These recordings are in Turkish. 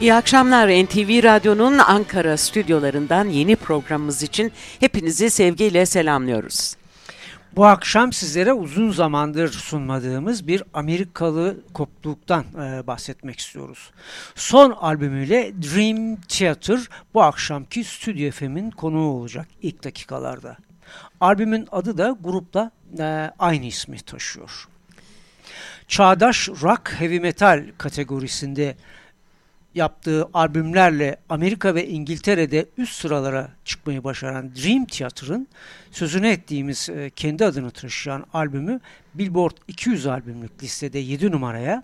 İyi akşamlar NTV Radyo'nun Ankara stüdyolarından yeni programımız için hepinizi sevgiyle selamlıyoruz. Bu akşam sizlere uzun zamandır sunmadığımız bir Amerikalı topluluktan e, bahsetmek istiyoruz. Son albümüyle Dream Theater bu akşamki Stüdyo FM'in konuğu olacak ilk dakikalarda. Albümün adı da grupla e, aynı ismi taşıyor. Çağdaş rock heavy metal kategorisinde yaptığı albümlerle Amerika ve İngiltere'de üst sıralara çıkmayı başaran Dream Theater'ın sözünü ettiğimiz e, kendi adını taşıyan albümü Billboard 200 albümlük listede 7 numaraya,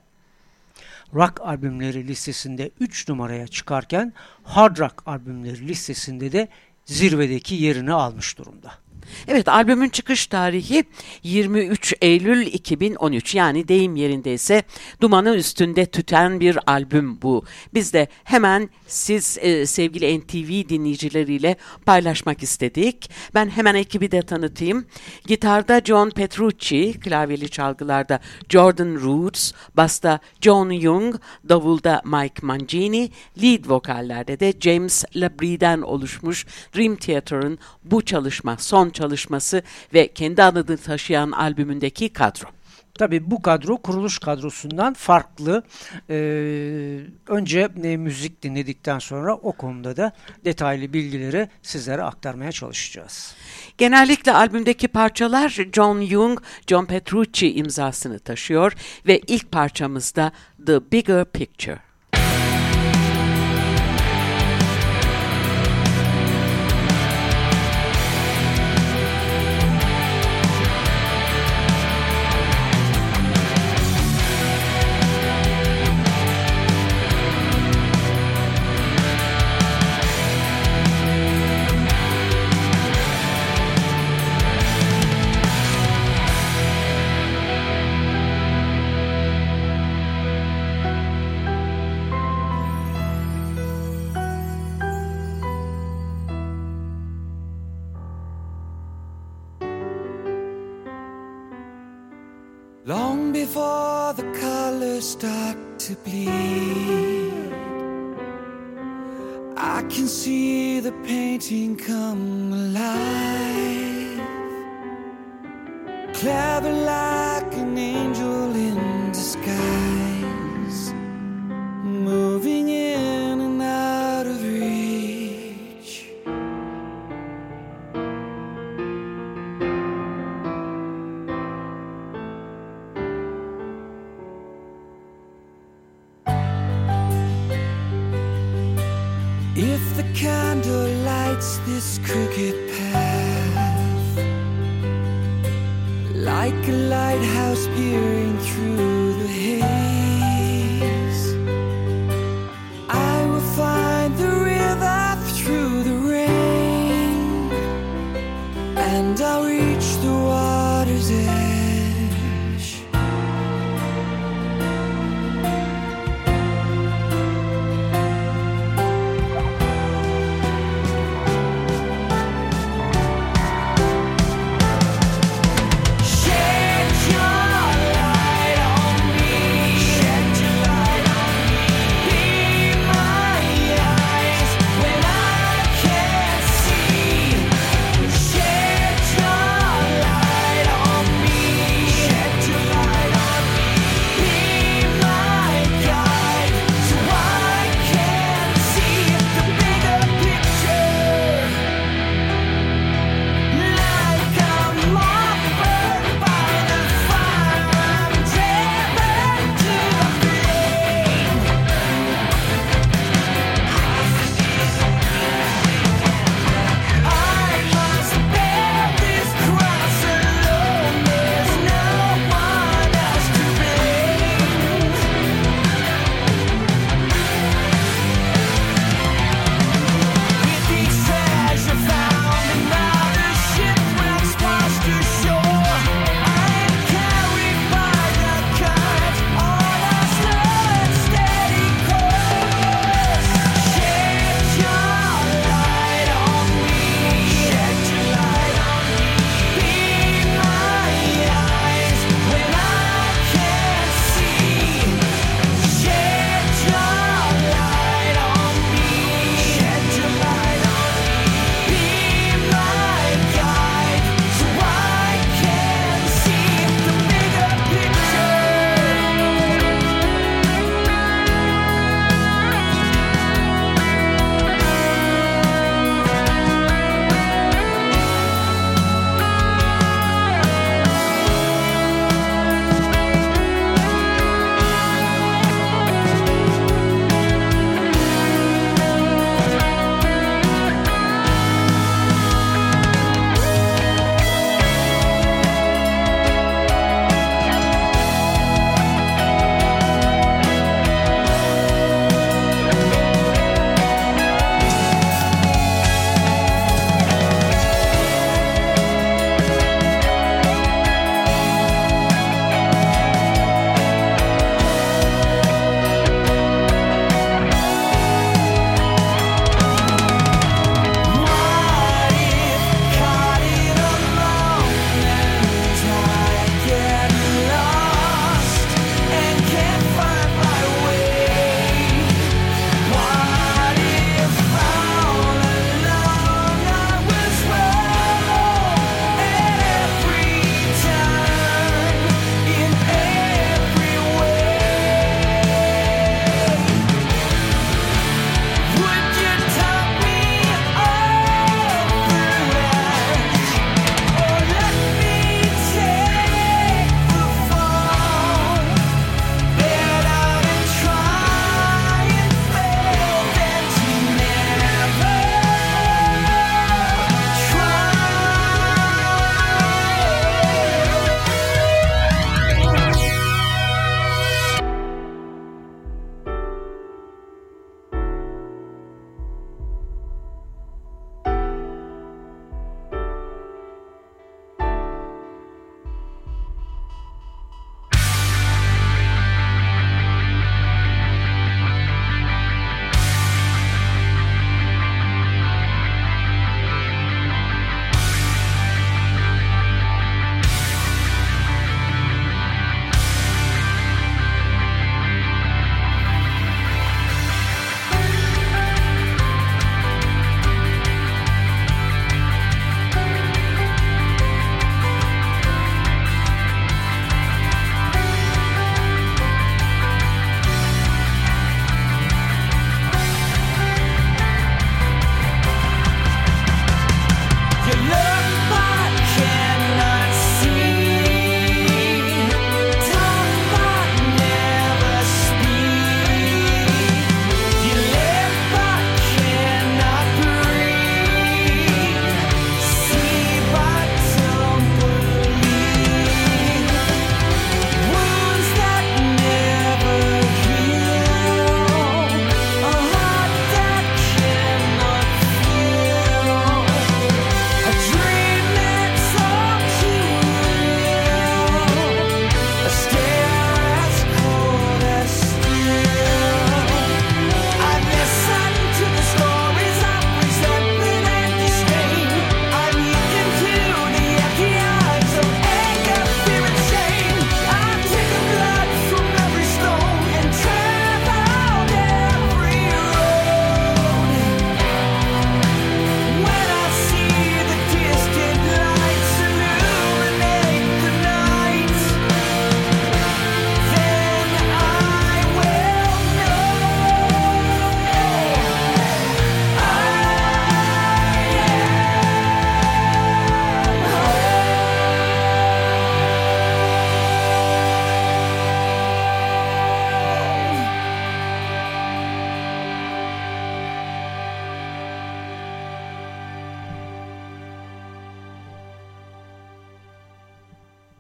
rock albümleri listesinde 3 numaraya çıkarken hard rock albümleri listesinde de zirvedeki yerini almış durumda. Evet albümün çıkış tarihi 23 Eylül 2013 yani deyim yerindeyse dumanı üstünde tüten bir albüm bu. Biz de hemen siz e, sevgili NTV dinleyicileriyle paylaşmak istedik. Ben hemen ekibi de tanıtayım. Gitarda John Petrucci, klavyeli çalgılarda Jordan Roots, basta John Young, davulda Mike Mangini, lead vokallerde de James Labrie'den oluşmuş Dream Theater'ın bu çalışma son çalışması ve kendi adını taşıyan albümündeki kadro. Tabii bu kadro kuruluş kadrosundan farklı. Ee, önce e, müzik dinledikten sonra o konuda da detaylı bilgileri sizlere aktarmaya çalışacağız. Genellikle albümdeki parçalar John Young, John Petrucci imzasını taşıyor ve ilk parçamızda The Bigger Picture.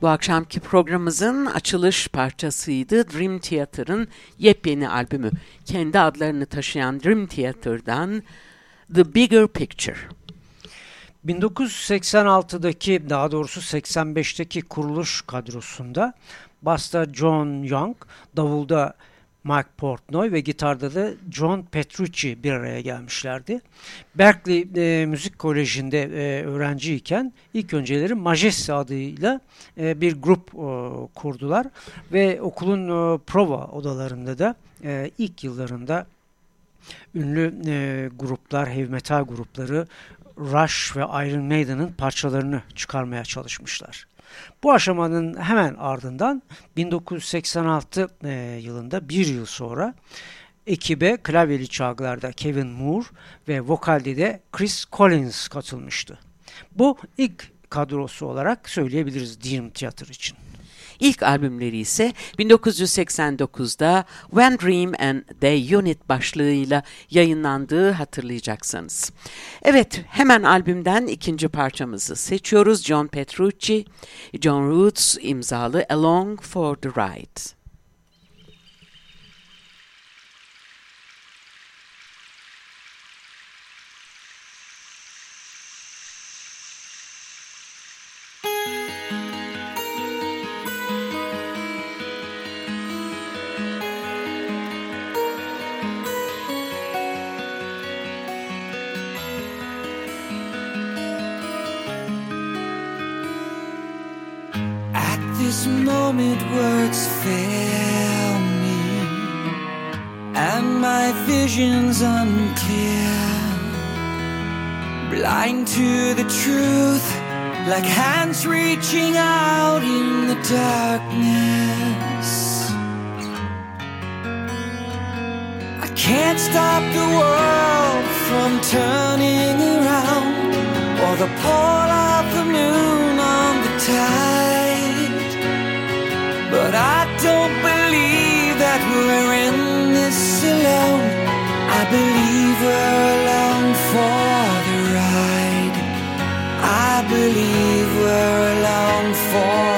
Bu akşamki programımızın açılış parçasıydı Dream Theater'ın yepyeni albümü. Kendi adlarını taşıyan Dream Theater'dan The Bigger Picture. 1986'daki daha doğrusu 85'teki kuruluş kadrosunda basta John Young, davulda Mike Portnoy ve gitarda da John Petrucci bir araya gelmişlerdi. Berkeley e, Müzik Koleji'nde e, öğrenciyken ilk önceleri Majeste adıyla e, bir grup e, kurdular ve okulun e, prova odalarında da e, ilk yıllarında ünlü e, gruplar, heavy metal grupları Rush ve Iron Maiden'ın parçalarını çıkarmaya çalışmışlar. Bu aşamanın hemen ardından 1986 e, yılında bir yıl sonra ekibe klavyeli çalgılarda Kevin Moore ve vokalde de Chris Collins katılmıştı. Bu ilk kadrosu olarak söyleyebiliriz Dream Theater için. İlk albümleri ise 1989'da When Dream and The Unit başlığıyla yayınlandığı hatırlayacaksınız. Evet hemen albümden ikinci parçamızı seçiyoruz. John Petrucci, John Roots imzalı Along for the Ride. Words fail me and my vision's unclear. Blind to the truth like hands reaching out in the darkness. I can't stop the world from turning around or the pull of the moon on the tide but I don't believe that we're in this alone. I believe we're along for the ride. I believe we're along for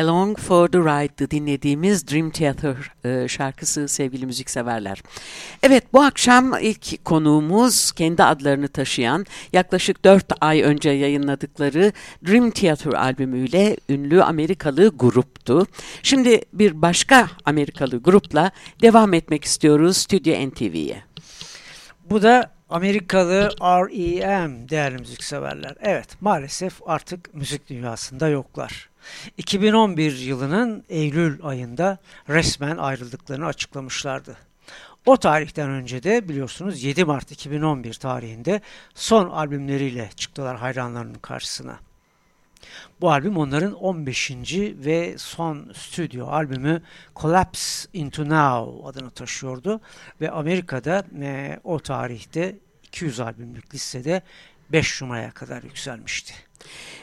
Along for the Ride'dı dinlediğimiz Dream Theater e, şarkısı sevgili müzikseverler. Evet bu akşam ilk konuğumuz kendi adlarını taşıyan yaklaşık 4 ay önce yayınladıkları Dream Theater albümüyle ünlü Amerikalı gruptu. Şimdi bir başka Amerikalı grupla devam etmek istiyoruz Stüdyo NTV'ye. Bu da Amerikalı R.E.M. değerli müzikseverler. Evet maalesef artık müzik dünyasında yoklar. 2011 yılının Eylül ayında resmen ayrıldıklarını açıklamışlardı. O tarihten önce de biliyorsunuz 7 Mart 2011 tarihinde son albümleriyle çıktılar hayranlarının karşısına. Bu albüm onların 15. ve son stüdyo albümü Collapse Into Now adını taşıyordu ve Amerika'da e, o tarihte 200 albümlük listede 5 numaraya kadar yükselmişti.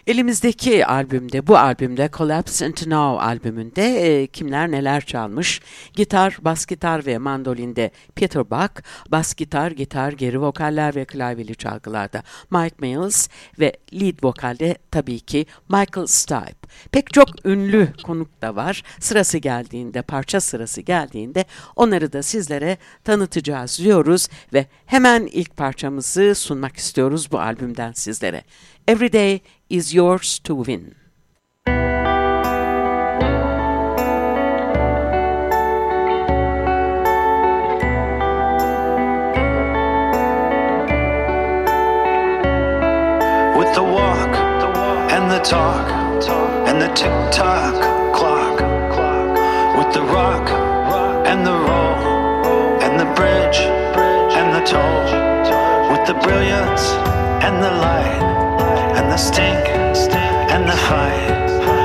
Elimizdeki albümde, bu albümde Collapse Into Now albümünde e, kimler neler çalmış? Gitar, bas gitar ve mandolinde Peter Buck, bas gitar, gitar, geri vokaller ve klavyeli çalgılarda Mike Mills ve lead vokalde tabii ki Michael Stipe. Pek çok ünlü konuk da var. Sırası geldiğinde, parça sırası geldiğinde onları da sizlere tanıtacağız diyoruz ve hemen ilk parçamızı sunmak istiyoruz bu albümden sizlere. Every day is yours to win. With the walk and the talk and the tick tock clock. With the rock and the roll and the bridge and the toll. With the brilliance and the light and the stink and the fight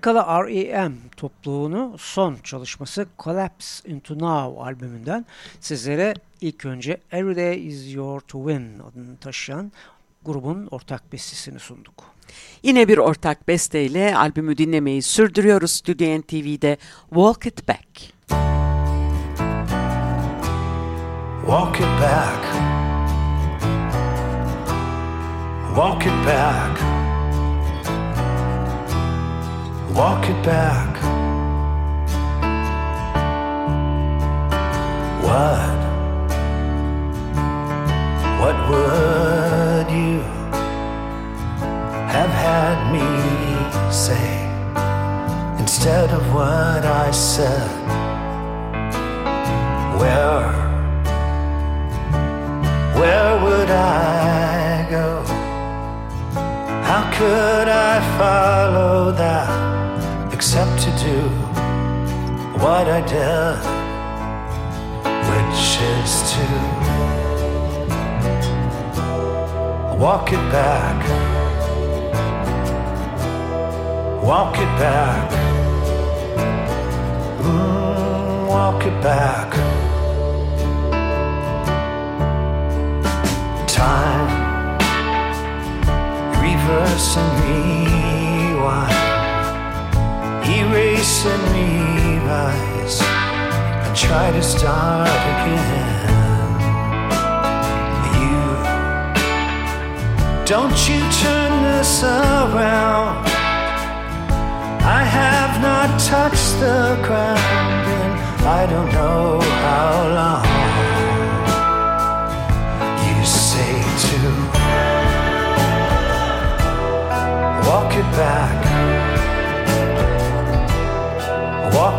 Amerikalı R.E.M. topluluğunu son çalışması Collapse Into Now albümünden sizlere ilk önce Every Day Is Your To Win adını taşıyan grubun ortak bestesini sunduk. Yine bir ortak besteyle albümü dinlemeyi sürdürüyoruz Stüdyo NTV'de Walk It Back. Walk it back. Walk it back. Walk it back. What? What would you have had me say instead of what I said? Where? Where would I go? How could I follow that except to do what I did, which is to walk it back, walk it back, mm, walk it back. time Reverse and rewind Erase and revise And try to start again. You Don't you turn this around? I have not touched the ground And I don't know how long. You say to walk it back,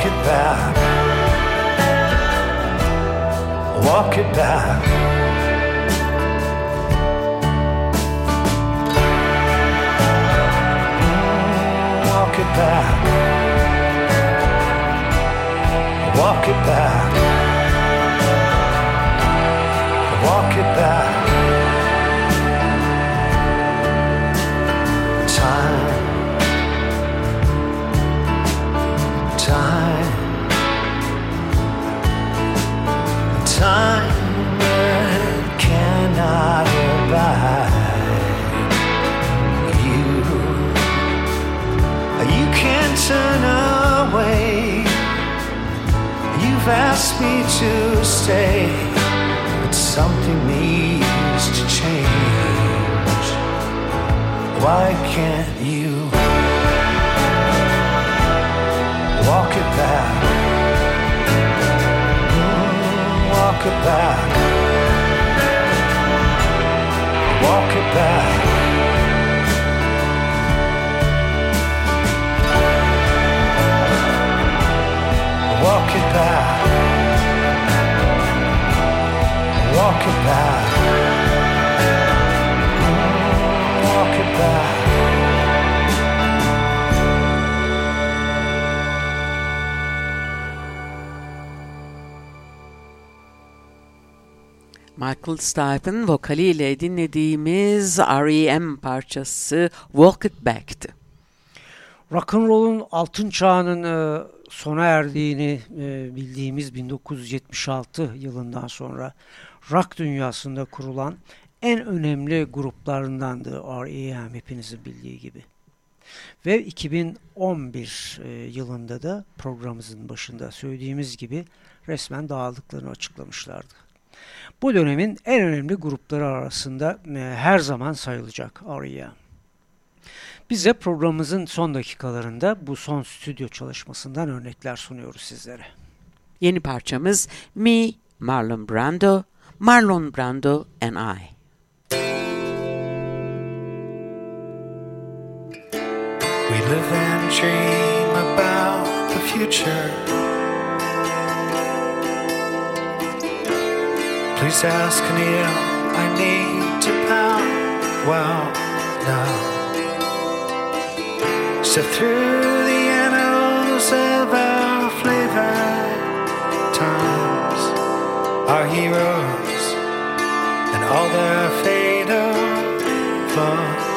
walk it back, walk it back. Walk it back, walk it back me to stay but something needs to change. Why can't you walk it back? Mm, walk it back. Walk it back. Walk it back. Walk it back. Walk it back. Michael Stipe'ın vokaliyle dinlediğimiz R.E.M. parçası Walk It Back'ti. Rock'n'roll'un altın çağının e, sona erdiğini e, bildiğimiz 1976 yılından sonra rock dünyasında kurulan en önemli gruplarındandı R.E.M. hepinizin bildiği gibi. Ve 2011 e, yılında da programımızın başında söylediğimiz gibi resmen dağıldıklarını açıklamışlardı. Bu dönemin en önemli grupları arasında e, her zaman sayılacak R.E.M. Biz de programımızın son dakikalarında bu son stüdyo çalışmasından örnekler sunuyoruz sizlere. Yeni parçamız Me, Marlon Brando, Marlon Brando and I. We live and dream about the future. Please ask Neil, I need to pound. Well, now. Sift through the annals of our flavored times, our heroes, all their fatal flaws.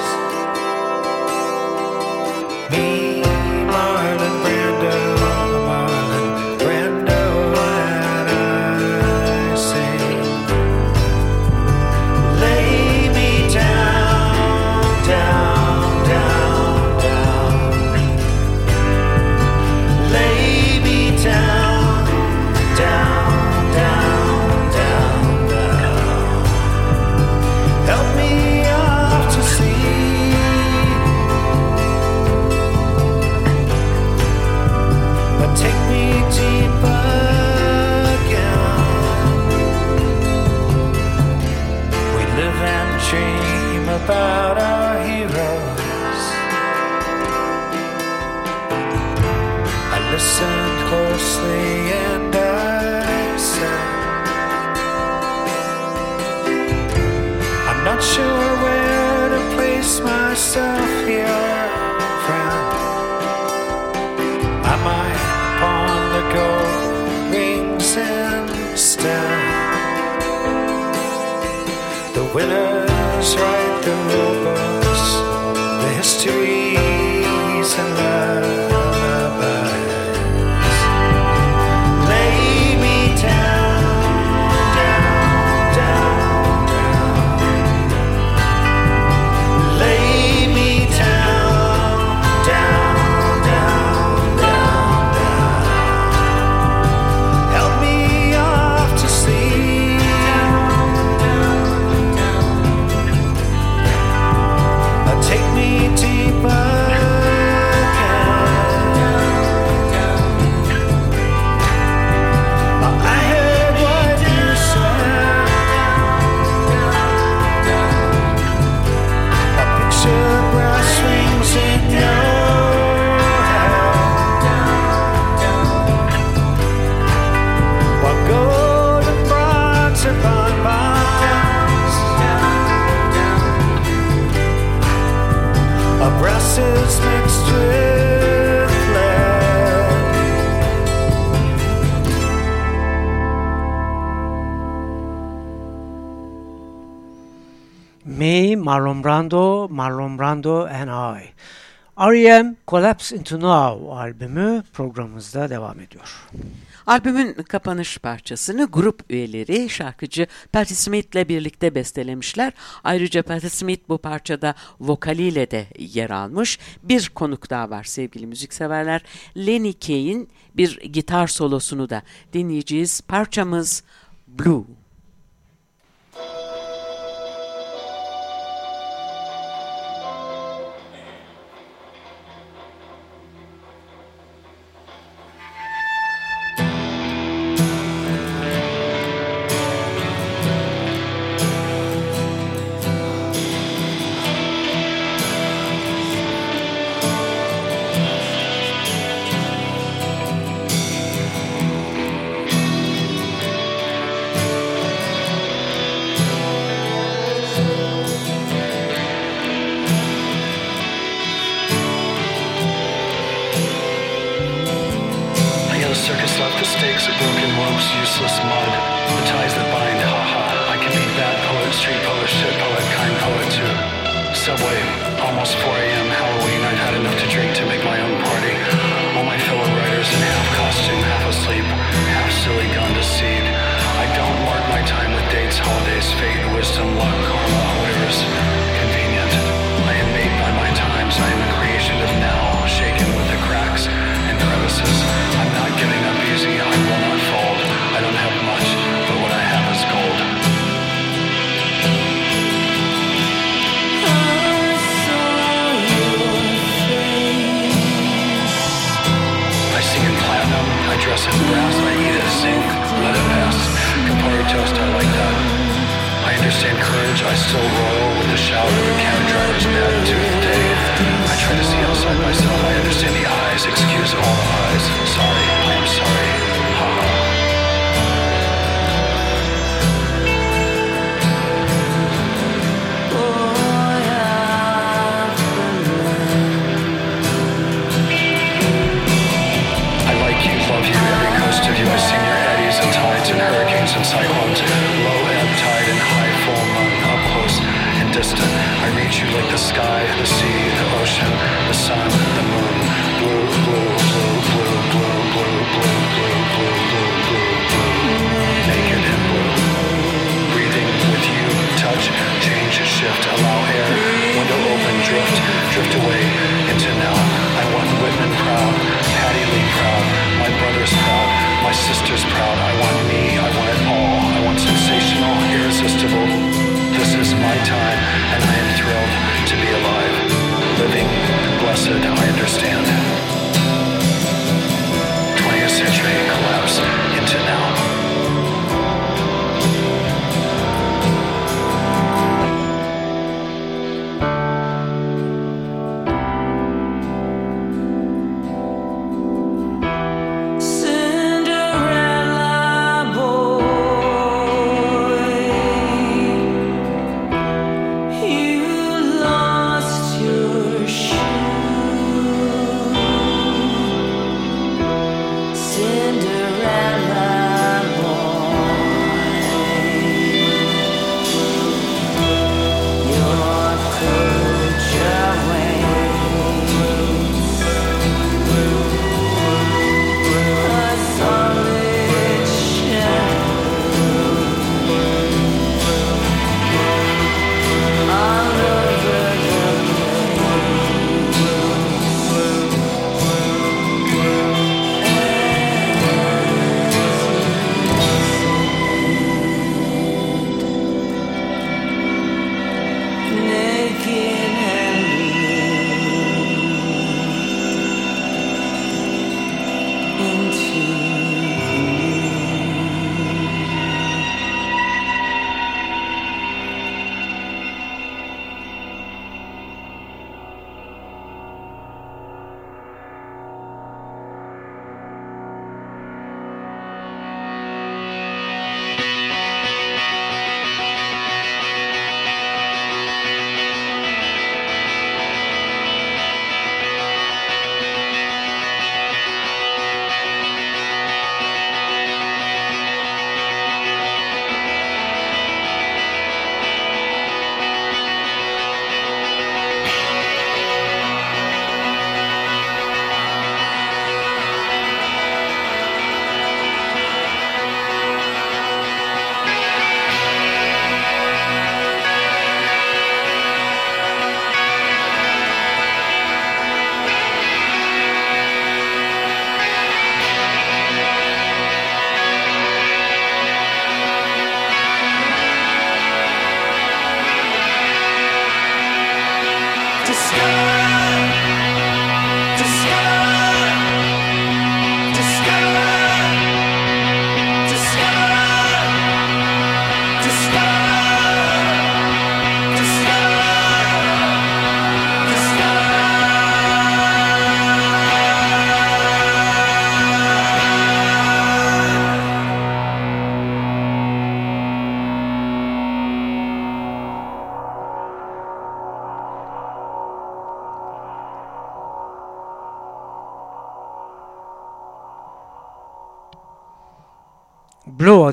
R.E.M. Collapse Into Now albümü programımızda devam ediyor. Albümün kapanış parçasını grup üyeleri şarkıcı Patti Smith'le birlikte bestelemişler. Ayrıca Patti Smith bu parçada vokaliyle de yer almış. Bir konuk daha var sevgili müzikseverler. Lenny Kaye'in bir gitar solosunu da dinleyeceğiz. Parçamız Blue.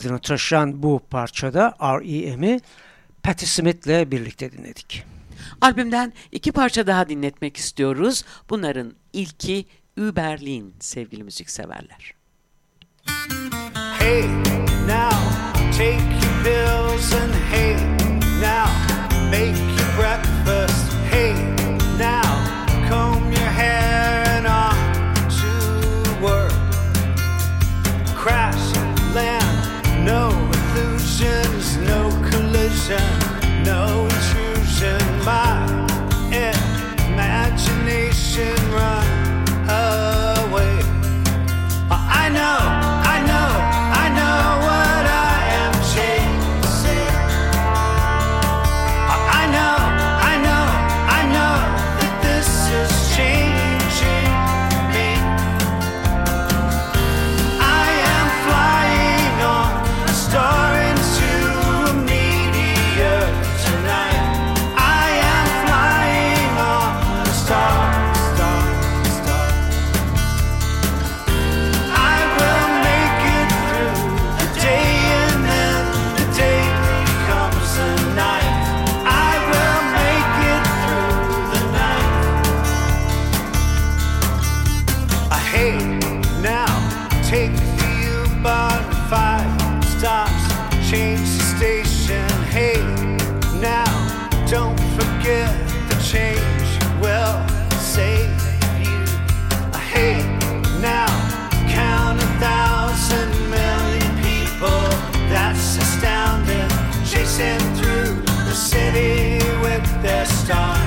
olmadığını taşıyan bu parçada R.E.M'i Patti Smith'le birlikte dinledik. Albümden iki parça daha dinletmek istiyoruz. Bunların ilki Überlin sevgili müzikseverler. Hey now take your pills and hey Yeah.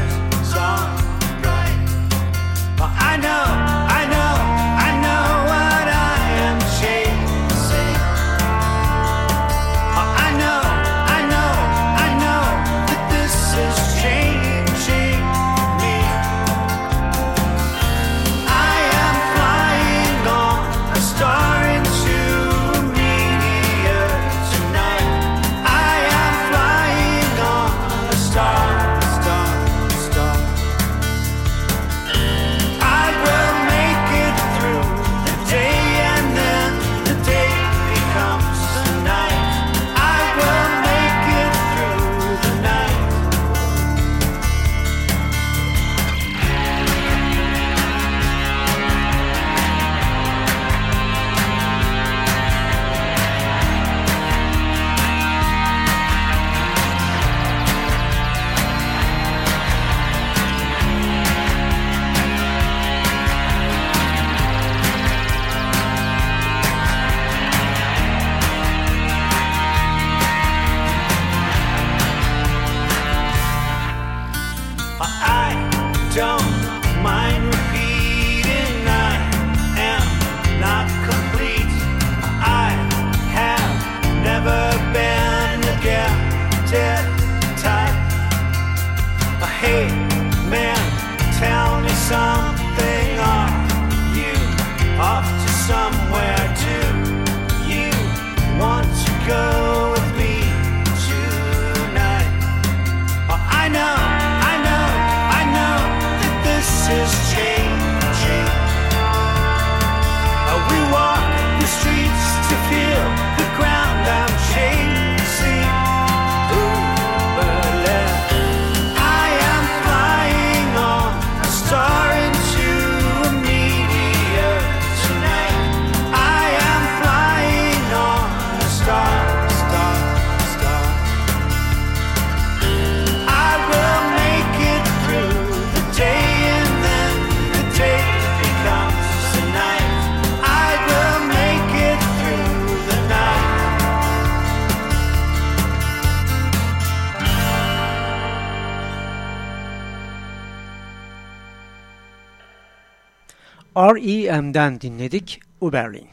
FM'den dinledik Uberlin.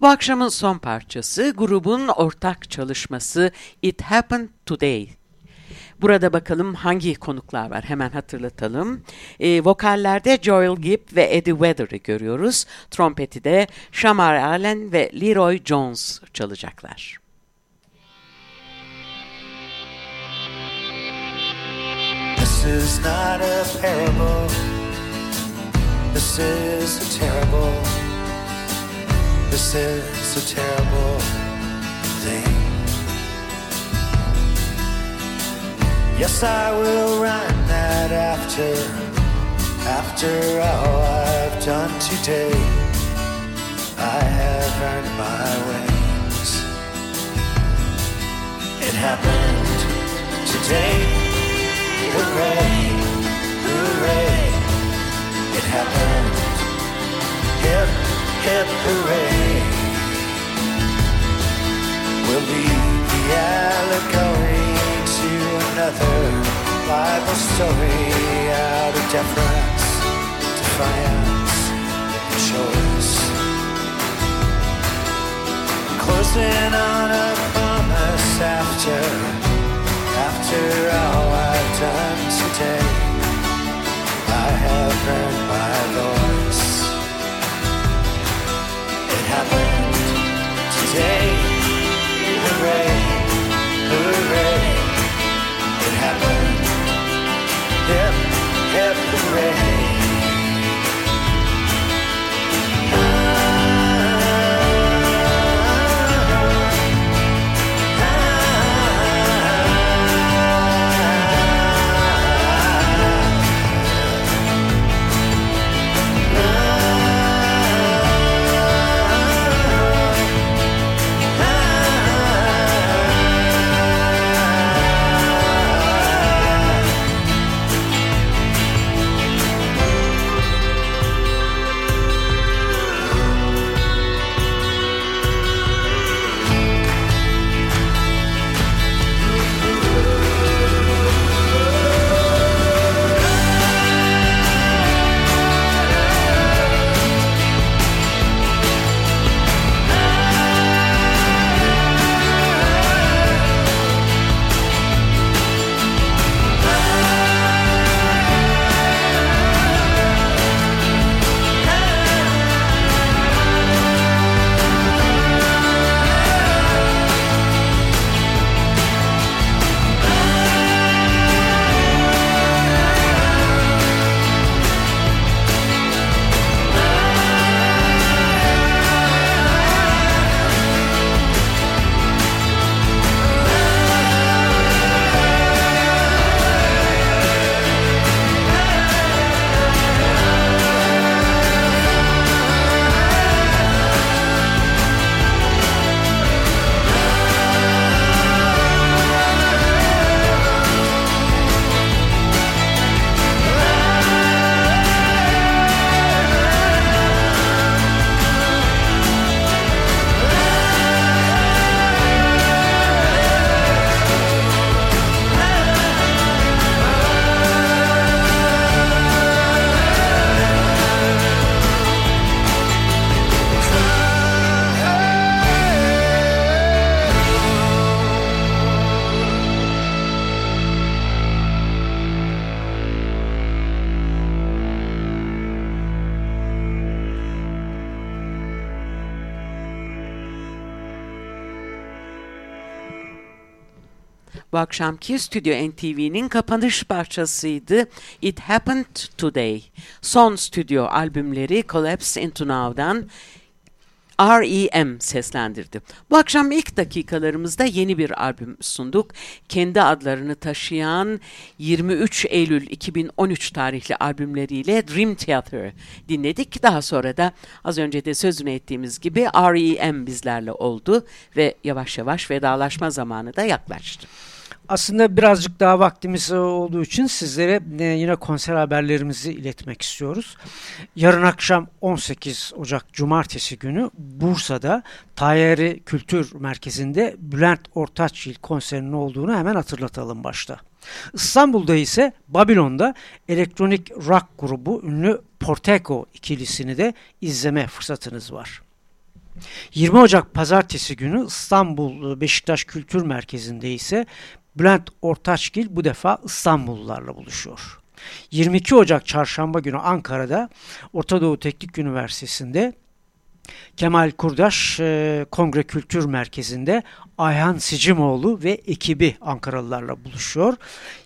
Bu akşamın son parçası grubun ortak çalışması It Happened Today. Burada bakalım hangi konuklar var hemen hatırlatalım. E, vokallerde Joel Gibb ve Eddie Weather'ı görüyoruz. Trompeti de Shamar Allen ve Leroy Jones çalacaklar. This is not a parable This is so terrible. This is a terrible thing. Yes, I will write that after, after all I've done today, I have earned my wings. It happened today. Hooray, hooray. Happened. Hip, hip, hooray. We'll leave the allegory to another Bible story out of deference, defiance, choice. Closing on a promise after, after all I've done today. I have earned my voice. It happened today. Hooray, hooray. It happened. Hooray. Bu akşamki Stüdyo NTV'nin kapanış parçasıydı. It Happened Today. Son stüdyo albümleri Collapse Into Now'dan R.E.M. seslendirdi. Bu akşam ilk dakikalarımızda yeni bir albüm sunduk. Kendi adlarını taşıyan 23 Eylül 2013 tarihli albümleriyle Dream Theater dinledik. Daha sonra da az önce de sözünü ettiğimiz gibi R.E.M. bizlerle oldu ve yavaş yavaş vedalaşma zamanı da yaklaştı. Aslında birazcık daha vaktimiz olduğu için sizlere e, yine konser haberlerimizi iletmek istiyoruz. Yarın akşam 18 Ocak Cumartesi günü Bursa'da Tayyari Kültür Merkezi'nde Bülent Ortaçgil konserinin olduğunu hemen hatırlatalım başta. İstanbul'da ise Babilon'da elektronik rock grubu ünlü Portego ikilisini de izleme fırsatınız var. 20 Ocak Pazartesi günü İstanbul Beşiktaş Kültür Merkezi'nde ise Bülent Ortaçgil bu defa İstanbullularla buluşuyor. 22 Ocak Çarşamba günü Ankara'da Orta Doğu Teknik Üniversitesi'nde Kemal Kurdaş e, Kongre Kültür Merkezi'nde Ayhan Sicimoğlu ve ekibi Ankaralılarla buluşuyor.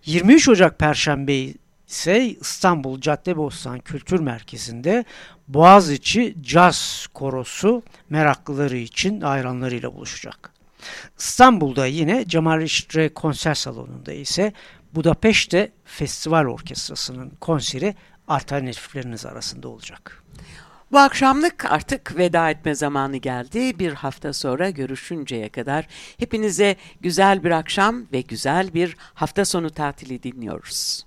23 Ocak Perşembe ise İstanbul Caddebostan Kültür Merkezi'nde Boğaziçi Caz Korosu meraklıları için hayranlarıyla buluşacak. İstanbul'da yine Cemal Reşit konser salonunda ise Budapeşte Festival Orkestrası'nın konseri alternatifleriniz arasında olacak. Bu akşamlık artık veda etme zamanı geldi. Bir hafta sonra görüşünceye kadar hepinize güzel bir akşam ve güzel bir hafta sonu tatili dinliyoruz.